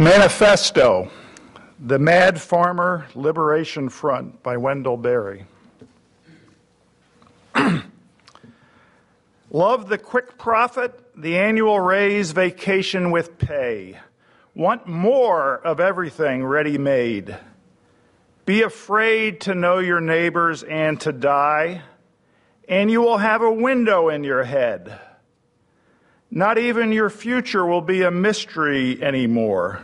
Manifesto The Mad Farmer Liberation Front by Wendell Berry. Love the quick profit, the annual raise, vacation with pay. Want more of everything ready made. Be afraid to know your neighbors and to die, and you will have a window in your head. Not even your future will be a mystery anymore.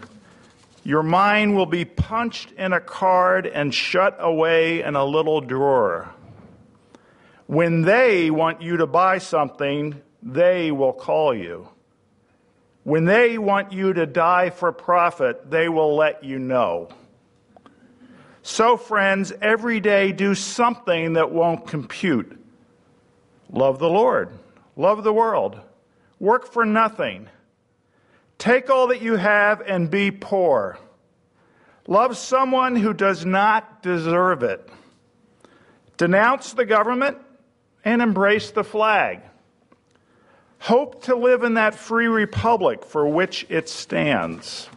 Your mind will be punched in a card and shut away in a little drawer. When they want you to buy something, they will call you. When they want you to die for profit, they will let you know. So, friends, every day do something that won't compute. Love the Lord, love the world, work for nothing, take all that you have and be poor. Love someone who does not deserve it. Denounce the government and embrace the flag. Hope to live in that free republic for which it stands.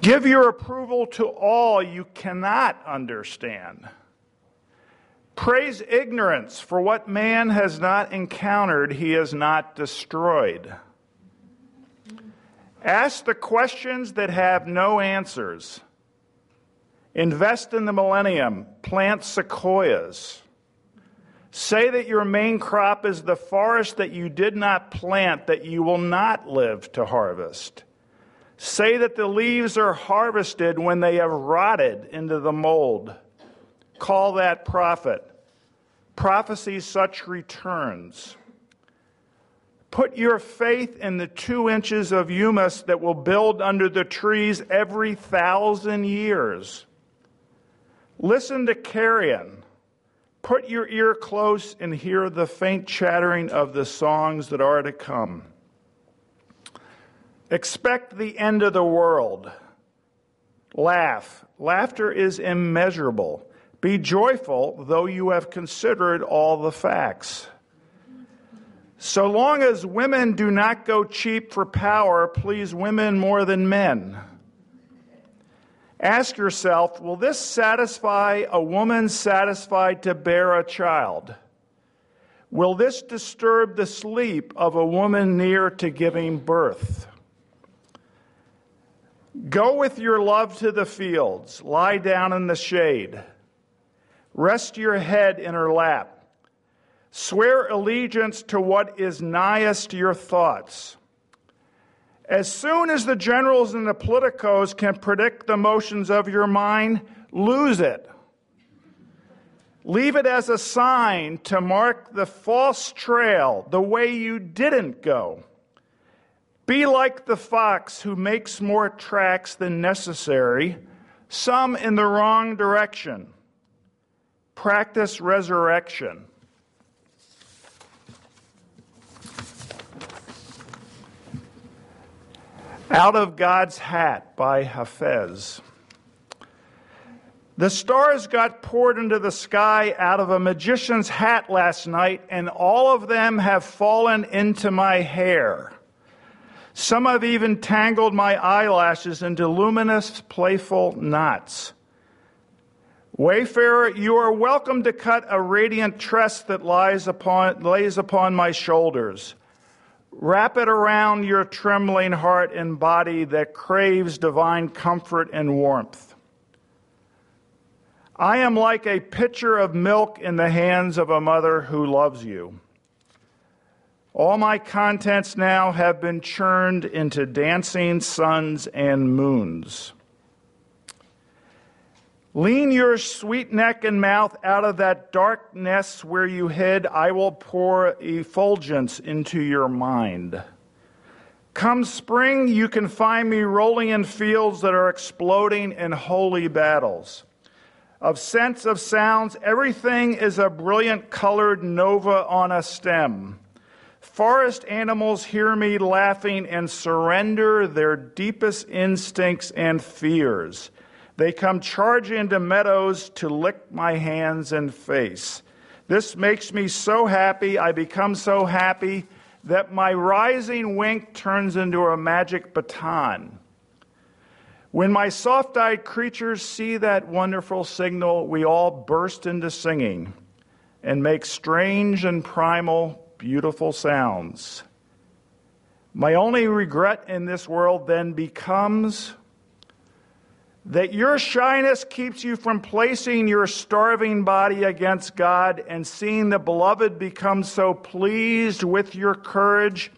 Give your approval to all you cannot understand. Praise ignorance for what man has not encountered, he has not destroyed. Ask the questions that have no answers. Invest in the millennium, plant sequoias. Say that your main crop is the forest that you did not plant, that you will not live to harvest. Say that the leaves are harvested when they have rotted into the mold. Call that profit. Prophecy such returns. Put your faith in the two inches of humus that will build under the trees every thousand years. Listen to carrion. Put your ear close and hear the faint chattering of the songs that are to come. Expect the end of the world. Laugh. Laughter is immeasurable. Be joyful, though you have considered all the facts. So long as women do not go cheap for power, please women more than men. Ask yourself will this satisfy a woman satisfied to bear a child? Will this disturb the sleep of a woman near to giving birth? Go with your love to the fields, lie down in the shade, rest your head in her lap, swear allegiance to what is nighest your thoughts. As soon as the generals and the politicos can predict the motions of your mind, lose it. Leave it as a sign to mark the false trail, the way you didn't go. Be like the fox who makes more tracks than necessary, some in the wrong direction. Practice resurrection. Out of God's Hat by Hafez. The stars got poured into the sky out of a magician's hat last night, and all of them have fallen into my hair. Some have even tangled my eyelashes into luminous, playful knots. Wayfarer, you are welcome to cut a radiant tress that lies upon, lays upon my shoulders. Wrap it around your trembling heart and body that craves divine comfort and warmth. I am like a pitcher of milk in the hands of a mother who loves you. All my contents now have been churned into dancing suns and moons. Lean your sweet neck and mouth out of that darkness where you hid. I will pour effulgence into your mind. Come spring, you can find me rolling in fields that are exploding in holy battles. Of scents, of sounds, everything is a brilliant colored nova on a stem. Forest animals hear me laughing and surrender their deepest instincts and fears. They come charging into meadows to lick my hands and face. This makes me so happy. I become so happy that my rising wink turns into a magic baton. When my soft eyed creatures see that wonderful signal, we all burst into singing and make strange and primal, beautiful sounds. My only regret in this world then becomes that your shyness keeps you from placing your starving body against God and seeing the beloved become so pleased with your courage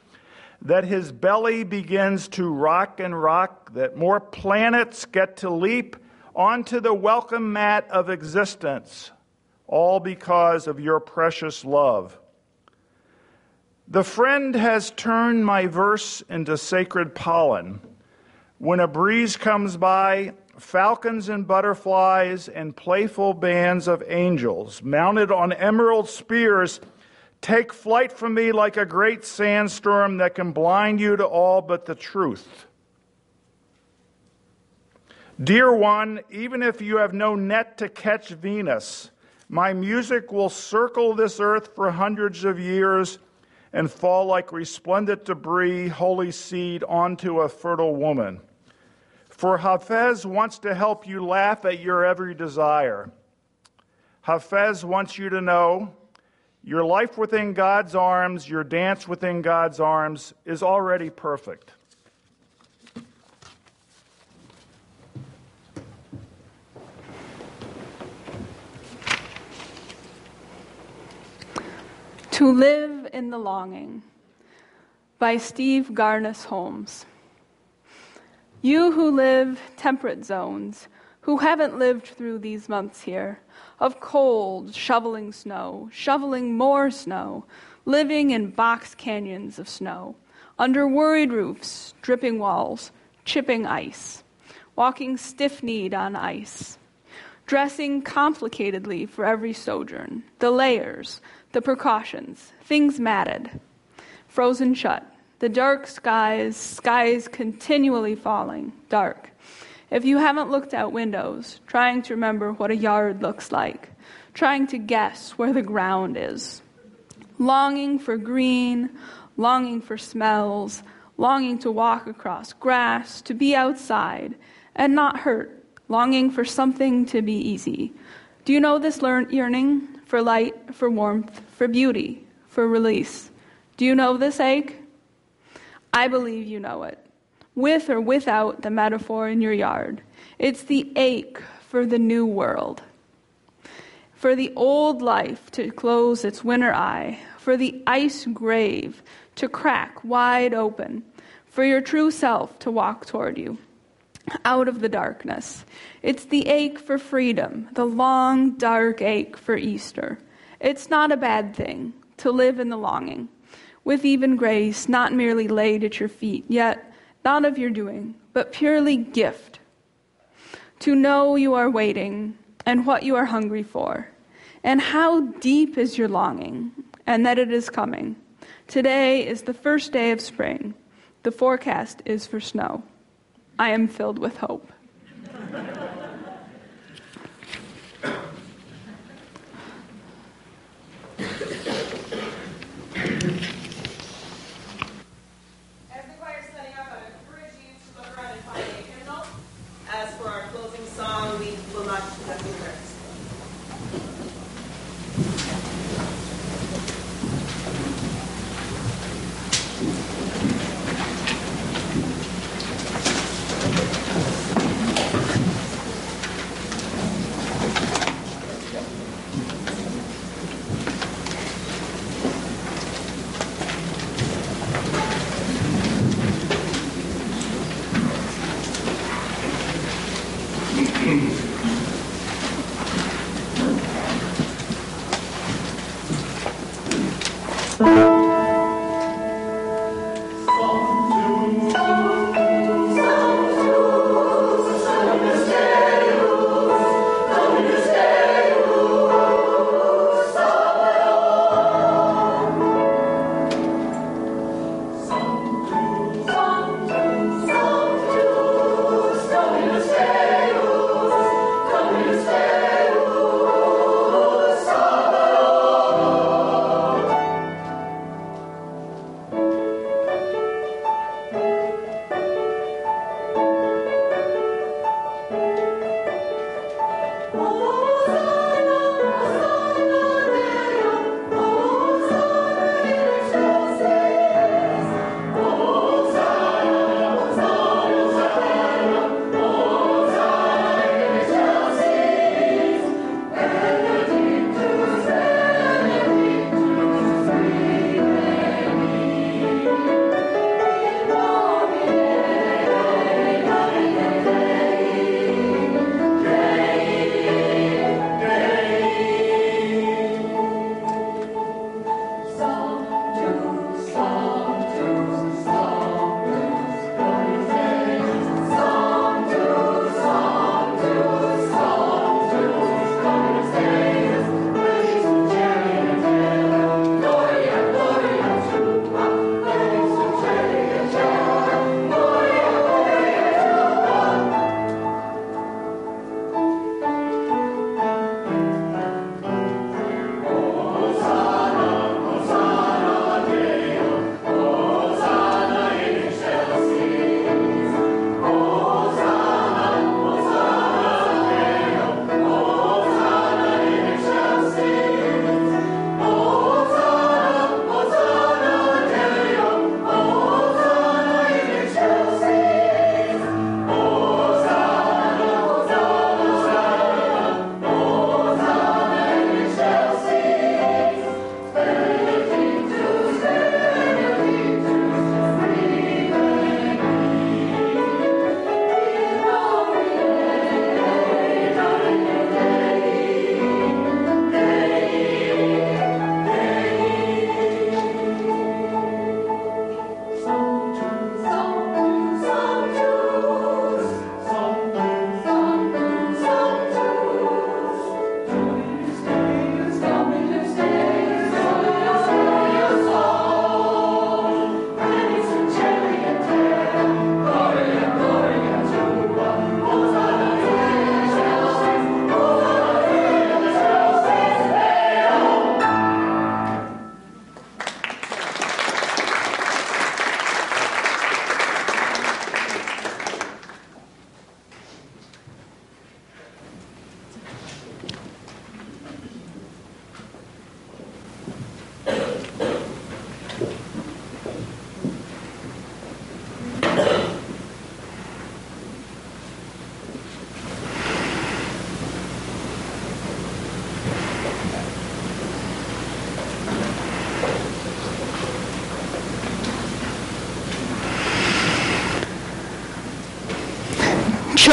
that his belly begins to rock and rock, that more planets get to leap onto the welcome mat of existence, all because of your precious love. The friend has turned my verse into sacred pollen. When a breeze comes by, falcons and butterflies and playful bands of angels, mounted on emerald spears, take flight from me like a great sandstorm that can blind you to all but the truth. Dear one, even if you have no net to catch Venus, my music will circle this earth for hundreds of years and fall like resplendent debris, holy seed, onto a fertile woman. For Hafez wants to help you laugh at your every desire. Hafez wants you to know your life within God's arms, your dance within God's arms is already perfect. To Live in the Longing by Steve Garnaas Holmes. You who live temperate zones, who haven't lived through these months here, of cold, shoveling snow, shoveling more snow, living in box canyons of snow, under worried roofs, dripping walls, chipping ice, walking stiff kneed on ice, dressing complicatedly for every sojourn, the layers, the precautions, things matted, frozen shut, the dark skies, skies continually falling, dark. If you haven't looked out windows, trying to remember what a yard looks like, trying to guess where the ground is, longing for green, longing for smells, longing to walk across grass, to be outside and not hurt, longing for something to be easy. Do you know this yearning for light, for warmth, for beauty, for release? Do you know this ache? I believe you know it, with or without the metaphor in your yard. It's the ache for the new world, for the old life to close its winter eye, for the ice grave to crack wide open, for your true self to walk toward you out of the darkness. It's the ache for freedom, the long, dark ache for Easter. It's not a bad thing to live in the longing with even grace, not merely laid at your feet, yet not of your doing, but purely gift. To know you are waiting and what you are hungry for, and how deep is your longing, and that it is coming. Today is the first day of spring. The forecast is for snow. I am filled with hope.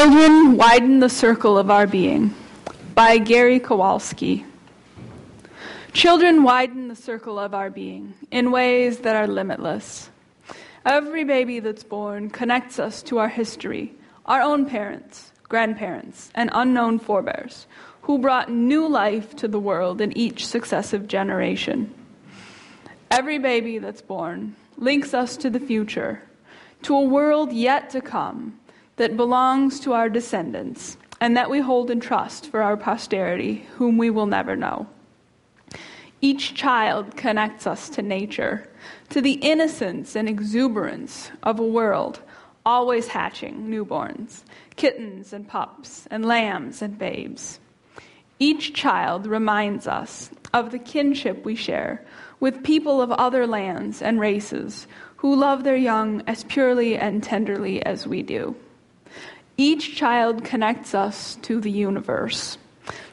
Children widen the circle of our being by Gary Kowalski. Children widen the circle of our being in ways that are limitless. Every baby that's born connects us to our history, our own parents, grandparents, and unknown forebears who brought new life to the world in each successive generation. Every baby that's born links us to the future, to a world yet to come that belongs to our descendants and that we hold in trust for our posterity, whom we will never know. Each child connects us to nature, to the innocence and exuberance of a world always hatching newborns, kittens and pups, and lambs and babes. Each child reminds us of the kinship we share with people of other lands and races who love their young as purely and tenderly as we do. Each child connects us to the universe,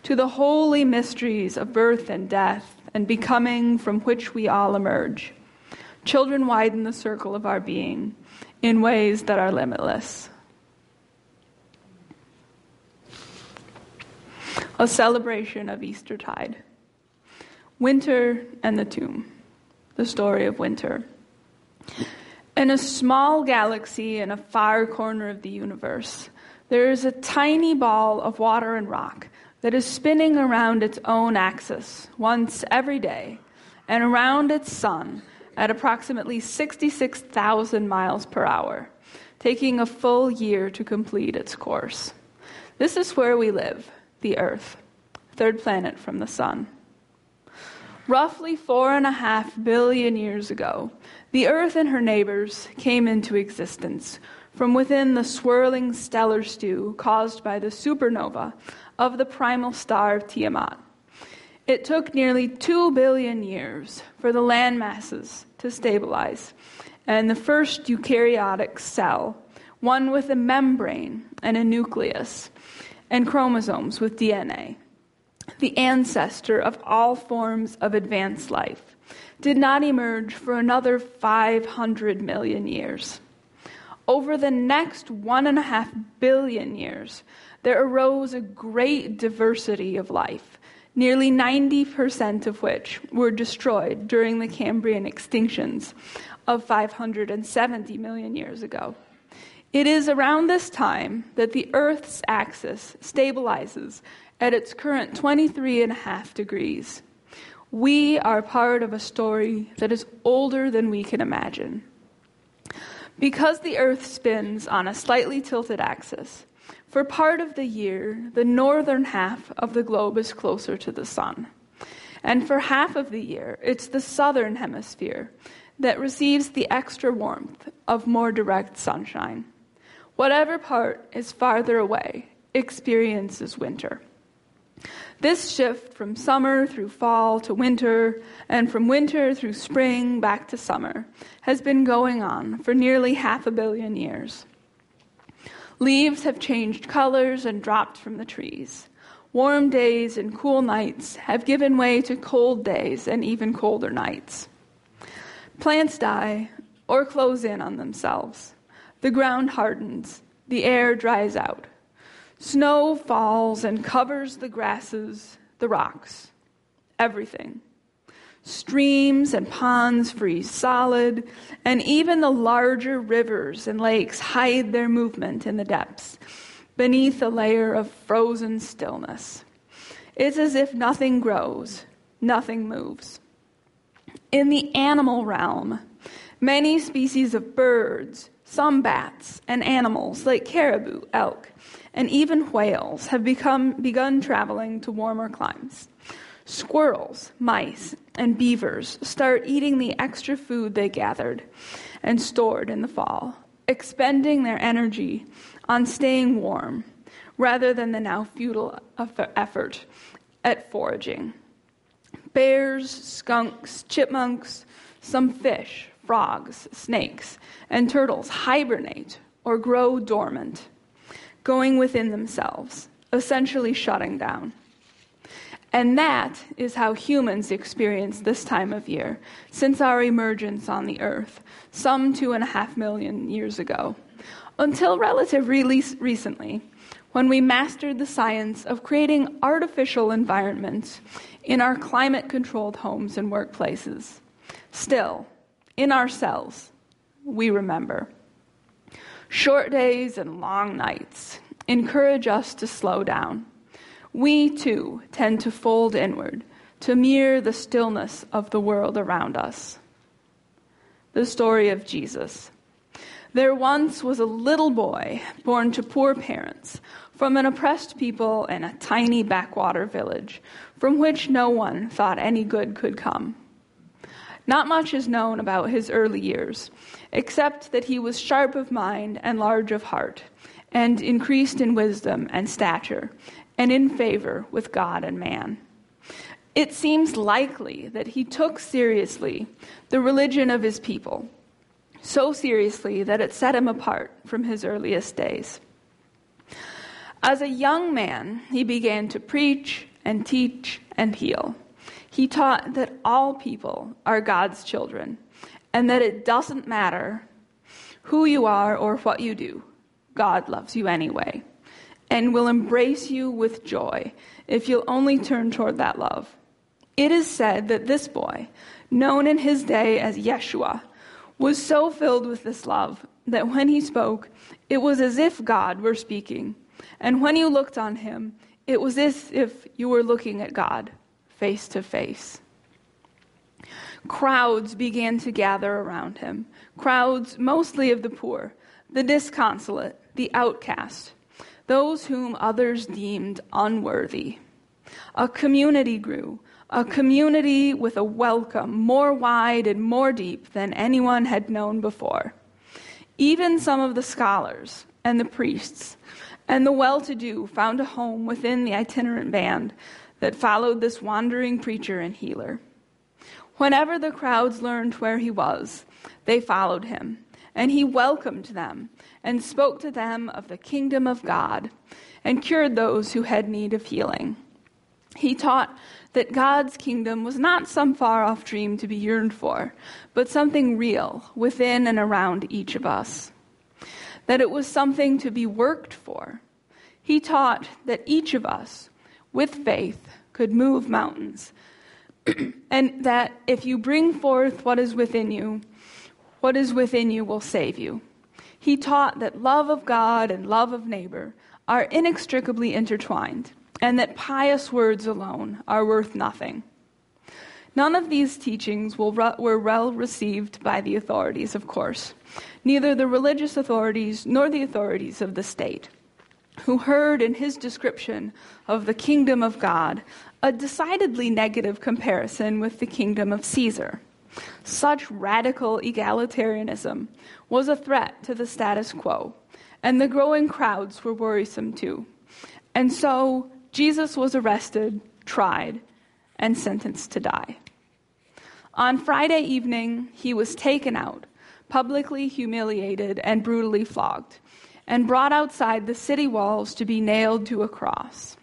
to the holy mysteries of birth and death and becoming from which we all emerge. Children widen the circle of our being in ways that are limitless. a celebration of Eastertide. Winter and the Tomb, the story of winter. In a small galaxy in a far corner of the universe, there is a tiny ball of water and rock that is spinning around its own axis once every day and around its sun at approximately 66,000 miles per hour, taking a full year to complete its course. This is where we live the Earth, third planet from the Sun. Roughly four and a half billion years ago, the Earth and her neighbors came into existence from within the swirling stellar stew caused by the supernova of the primal star of Tiamat. It took nearly two billion years for the land masses to stabilize, and the first eukaryotic cell, one with a membrane and a nucleus, and chromosomes with DNA, the ancestor of all forms of advanced life, did not emerge for another 500 million years. Over the next one and a half billion years, there arose a great diversity of life, nearly 90% of which were destroyed during the Cambrian extinctions of 570 million years ago. It is around this time that the Earth's axis stabilizes at its current 23 and a half degrees. We are part of a story that is older than we can imagine. Because the Earth spins on a slightly tilted axis, for part of the year, the northern half of the globe is closer to the sun. And for half of the year, it's the southern hemisphere that receives the extra warmth of more direct sunshine. Whatever part is farther away experiences winter. This shift from summer through fall to winter, and from winter through spring back to summer, has been going on for nearly half a billion years. Leaves have changed colors and dropped from the trees. Warm days and cool nights have given way to cold days and even colder nights. Plants die or close in on themselves. The ground hardens, the air dries out. Snow falls and covers the grasses, the rocks, everything. Streams and ponds freeze solid, and even the larger rivers and lakes hide their movement in the depths, beneath a layer of frozen stillness. It's as if nothing grows, nothing moves. In the animal realm, many species of birds, some bats and animals like caribou, elk, and even whales have become, begun traveling to warmer climes. Squirrels, mice, and beavers start eating the extra food they gathered and stored in the fall, expending their energy on staying warm rather than the now futile effort at foraging. Bears, skunks, chipmunks, some fish, frogs, snakes, and turtles hibernate or grow dormant, going within themselves, essentially shutting down. And that is how humans experience this time of year since our emergence on the earth, some two and a half million years ago. Until relatively recently, when we mastered the science of creating artificial environments in our climate controlled homes and workplaces. Still, in our cells, we remember. Short days and long nights encourage us to slow down. We too tend to fold inward to mirror the stillness of the world around us. The story of Jesus. There once was a little boy born to poor parents from an oppressed people in a tiny backwater village from which no one thought any good could come. Not much is known about his early years, except that he was sharp of mind and large of heart, and increased in wisdom and stature, and in favor with God and man. It seems likely that he took seriously the religion of his people, so seriously that it set him apart from his earliest days. As a young man, he began to preach and teach and heal. He taught that all people are God's children and that it doesn't matter who you are or what you do, God loves you anyway and will embrace you with joy if you'll only turn toward that love. It is said that this boy, known in his day as Yeshua, was so filled with this love that when he spoke, it was as if God were speaking. And when you looked on him, it was as if you were looking at God face to face. Crowds began to gather around him, crowds mostly of the poor, the disconsolate, the outcast, those whom others deemed unworthy. A community grew, a community with a welcome more wide and more deep than anyone had known before. Even some of the scholars and the priests and the well to do found a home within the itinerant band that followed this wandering preacher and healer. Whenever the crowds learned where he was, they followed him, and he welcomed them and spoke to them of the kingdom of God and cured those who had need of healing. He taught that God's kingdom was not some far off dream to be yearned for, but something real within and around each of us that it was something to be worked for. He taught that each of us, with faith, could move mountains, and that if you bring forth what is within you, what is within you will save you. He taught that love of God and love of neighbor are inextricably intertwined, and that pious words alone are worth nothing. None of these teachings were well received by the authorities, of course neither the religious authorities nor the authorities of the state, who heard in his description of the kingdom of God a decidedly negative comparison with the kingdom of Caesar. Such radical egalitarianism was a threat to the status quo, and the growing crowds were worrisome too. And so Jesus was arrested, tried, and sentenced to die. On Friday evening, he was taken out publicly humiliated and brutally flogged, and brought outside the city walls to be nailed to a cross.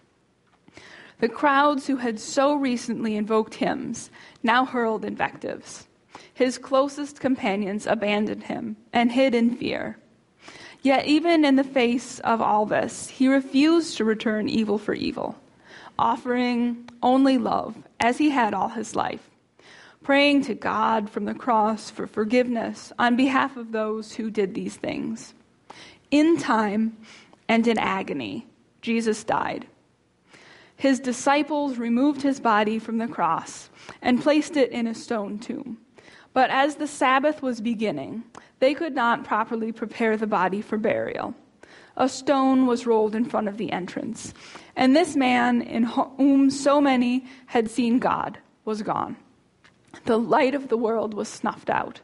The crowds who had so recently invoked hymns now hurled invectives. His closest companions abandoned him and hid in fear. Yet, even in the face of all this, he refused to return evil for evil, offering only love, as he had all his life praying to God from the cross for forgiveness on behalf of those who did these things. In time and in agony, Jesus died. His disciples removed his body from the cross and placed it in a stone tomb. But as the Sabbath was beginning, they could not properly prepare the body for burial. A stone was rolled in front of the entrance, and this man, in whom so many had seen God, was gone. The light of the world was snuffed out,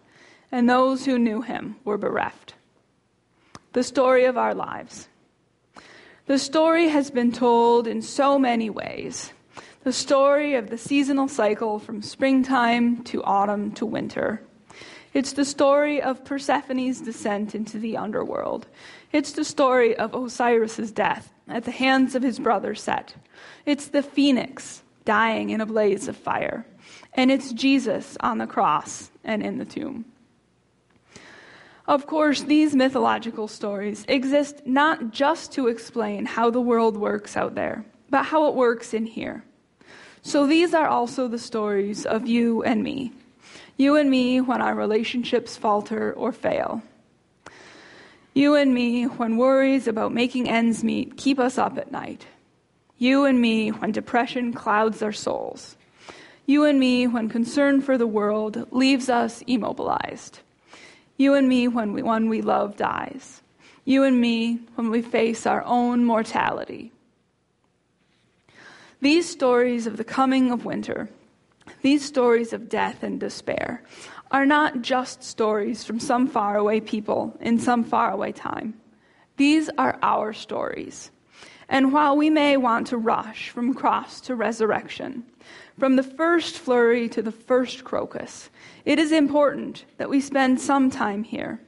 and those who knew him were bereft. The story of our lives. The story has been told in so many ways. The story of the seasonal cycle from springtime to autumn to winter. It's the story of Persephone's descent into the underworld. It's the story of Osiris's death at the hands of his brother Set. It's the phoenix dying in a blaze of fire and it's Jesus on the cross and in the tomb. Of course, these mythological stories exist not just to explain how the world works out there, but how it works in here. So these are also the stories of you and me. You and me when our relationships falter or fail. You and me when worries about making ends meet keep us up at night. You and me when depression clouds our souls. You and me when concern for the world leaves us immobilized. You and me when we, one we love dies. You and me when we face our own mortality. These stories of the coming of winter, these stories of death and despair, are not just stories from some faraway people in some faraway time. These are our stories. And while we may want to rush from cross to resurrection, from the first flurry to the first crocus, it is important that we spend some time here.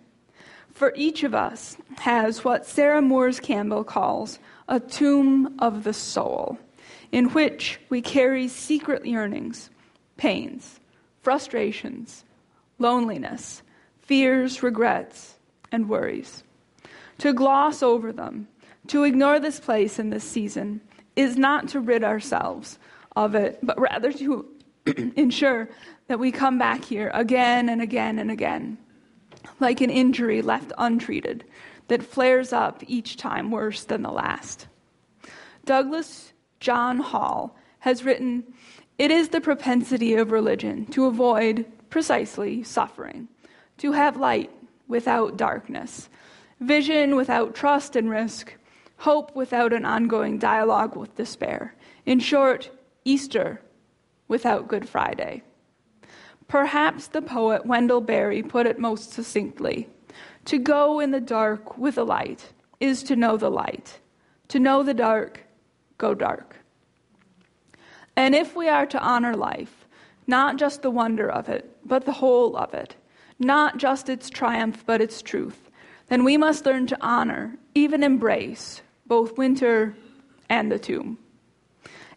For each of us has what Sarah Moores Campbell calls a tomb of the soul, in which we carry secret yearnings, pains, frustrations, loneliness, fears, regrets, and worries. To gloss over them, to ignore this place in this season, is not to rid ourselves of it, but rather to ensure that we come back here again and again and again, like an injury left untreated that flares up each time worse than the last. Douglas John Hall has written It is the propensity of religion to avoid precisely suffering, to have light without darkness, vision without trust and risk, hope without an ongoing dialogue with despair. In short, Easter without Good Friday. Perhaps the poet Wendell Berry put it most succinctly To go in the dark with the light is to know the light. To know the dark, go dark. And if we are to honor life, not just the wonder of it, but the whole of it, not just its triumph, but its truth, then we must learn to honor, even embrace, both winter and the tomb.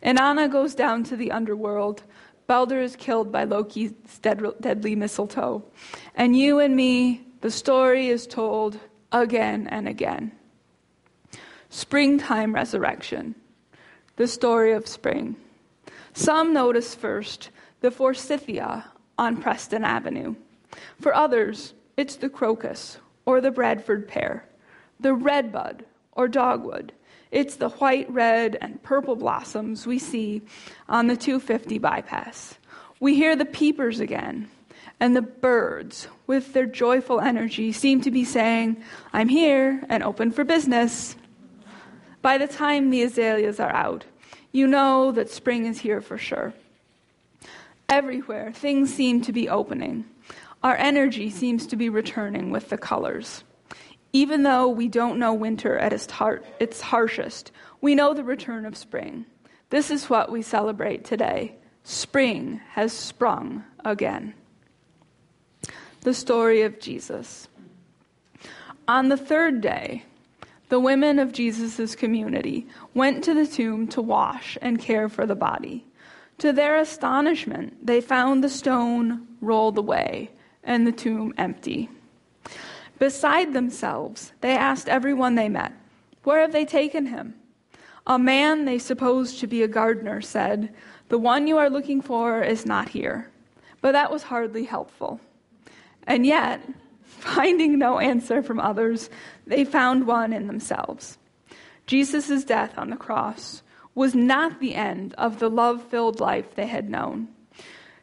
Inanna goes down to the underworld Balder is killed by Loki's deadly mistletoe. And you and me, the story is told again and again. Springtime resurrection, the story of spring. Some notice first the forsythia on Preston Avenue. For others, it's the crocus or the Bradford pear, the redbud or dogwood, it's the white, red, and purple blossoms we see on the 250 bypass. We hear the peepers again, and the birds, with their joyful energy, seem to be saying, I'm here and open for business. By the time the azaleas are out, you know that spring is here for sure. Everywhere, things seem to be opening. Our energy seems to be returning with the colors. Even though we don't know winter at its, heart, its harshest, we know the return of spring. This is what we celebrate today. Spring has sprung again. The story of Jesus. On the third day, the women of Jesus' community went to the tomb to wash and care for the body. To their astonishment, they found the stone rolled away and the tomb empty. Beside themselves, they asked everyone they met, Where have they taken him? A man they supposed to be a gardener said, The one you are looking for is not here. But that was hardly helpful. And yet, finding no answer from others, they found one in themselves. Jesus' death on the cross was not the end of the love filled life they had known.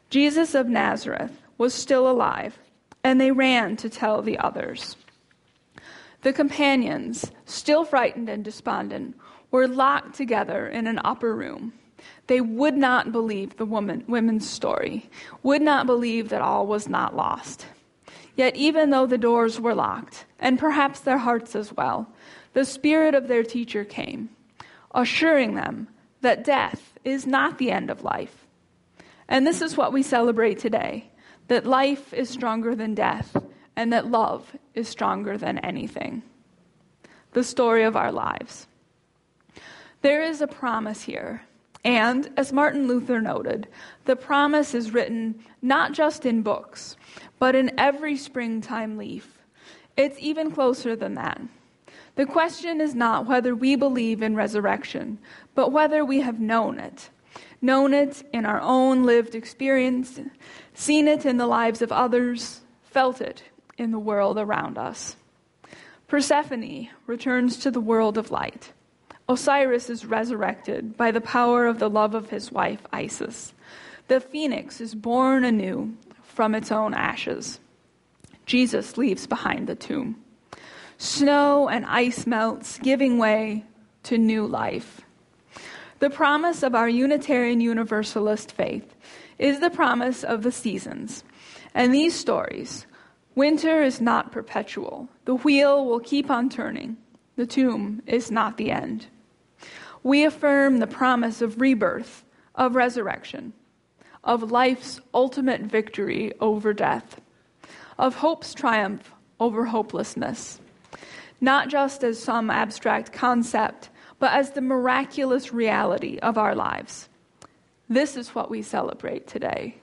Jesus of Nazareth was still alive and they ran to tell the others. The companions, still frightened and despondent, were locked together in an upper room. They would not believe the woman, women's story, would not believe that all was not lost. Yet, even though the doors were locked, and perhaps their hearts as well, the spirit of their teacher came, assuring them that death is not the end of life. And this is what we celebrate today that life is stronger than death, and that love is stronger than anything. The story of our lives. There is a promise here. And, as Martin Luther noted, the promise is written not just in books, but in every springtime leaf, It's even closer than that. The question is not whether we believe in resurrection, but whether we have known it. Known it in our own lived experience, seen it in the lives of others, felt it in the world around us. Persephone returns to the world of light. Osiris is resurrected by the power of the love of his wife, Isis. The phoenix is born anew from its own ashes. Jesus leaves behind the tomb. Snow and ice melts, giving way to new life. The promise of our Unitarian Universalist faith is the promise of the seasons. And these stories winter is not perpetual, the wheel will keep on turning, the tomb is not the end. We affirm the promise of rebirth, of resurrection, of life's ultimate victory over death, of hope's triumph over hopelessness, not just as some abstract concept, but as the miraculous reality of our lives. This is what we celebrate today.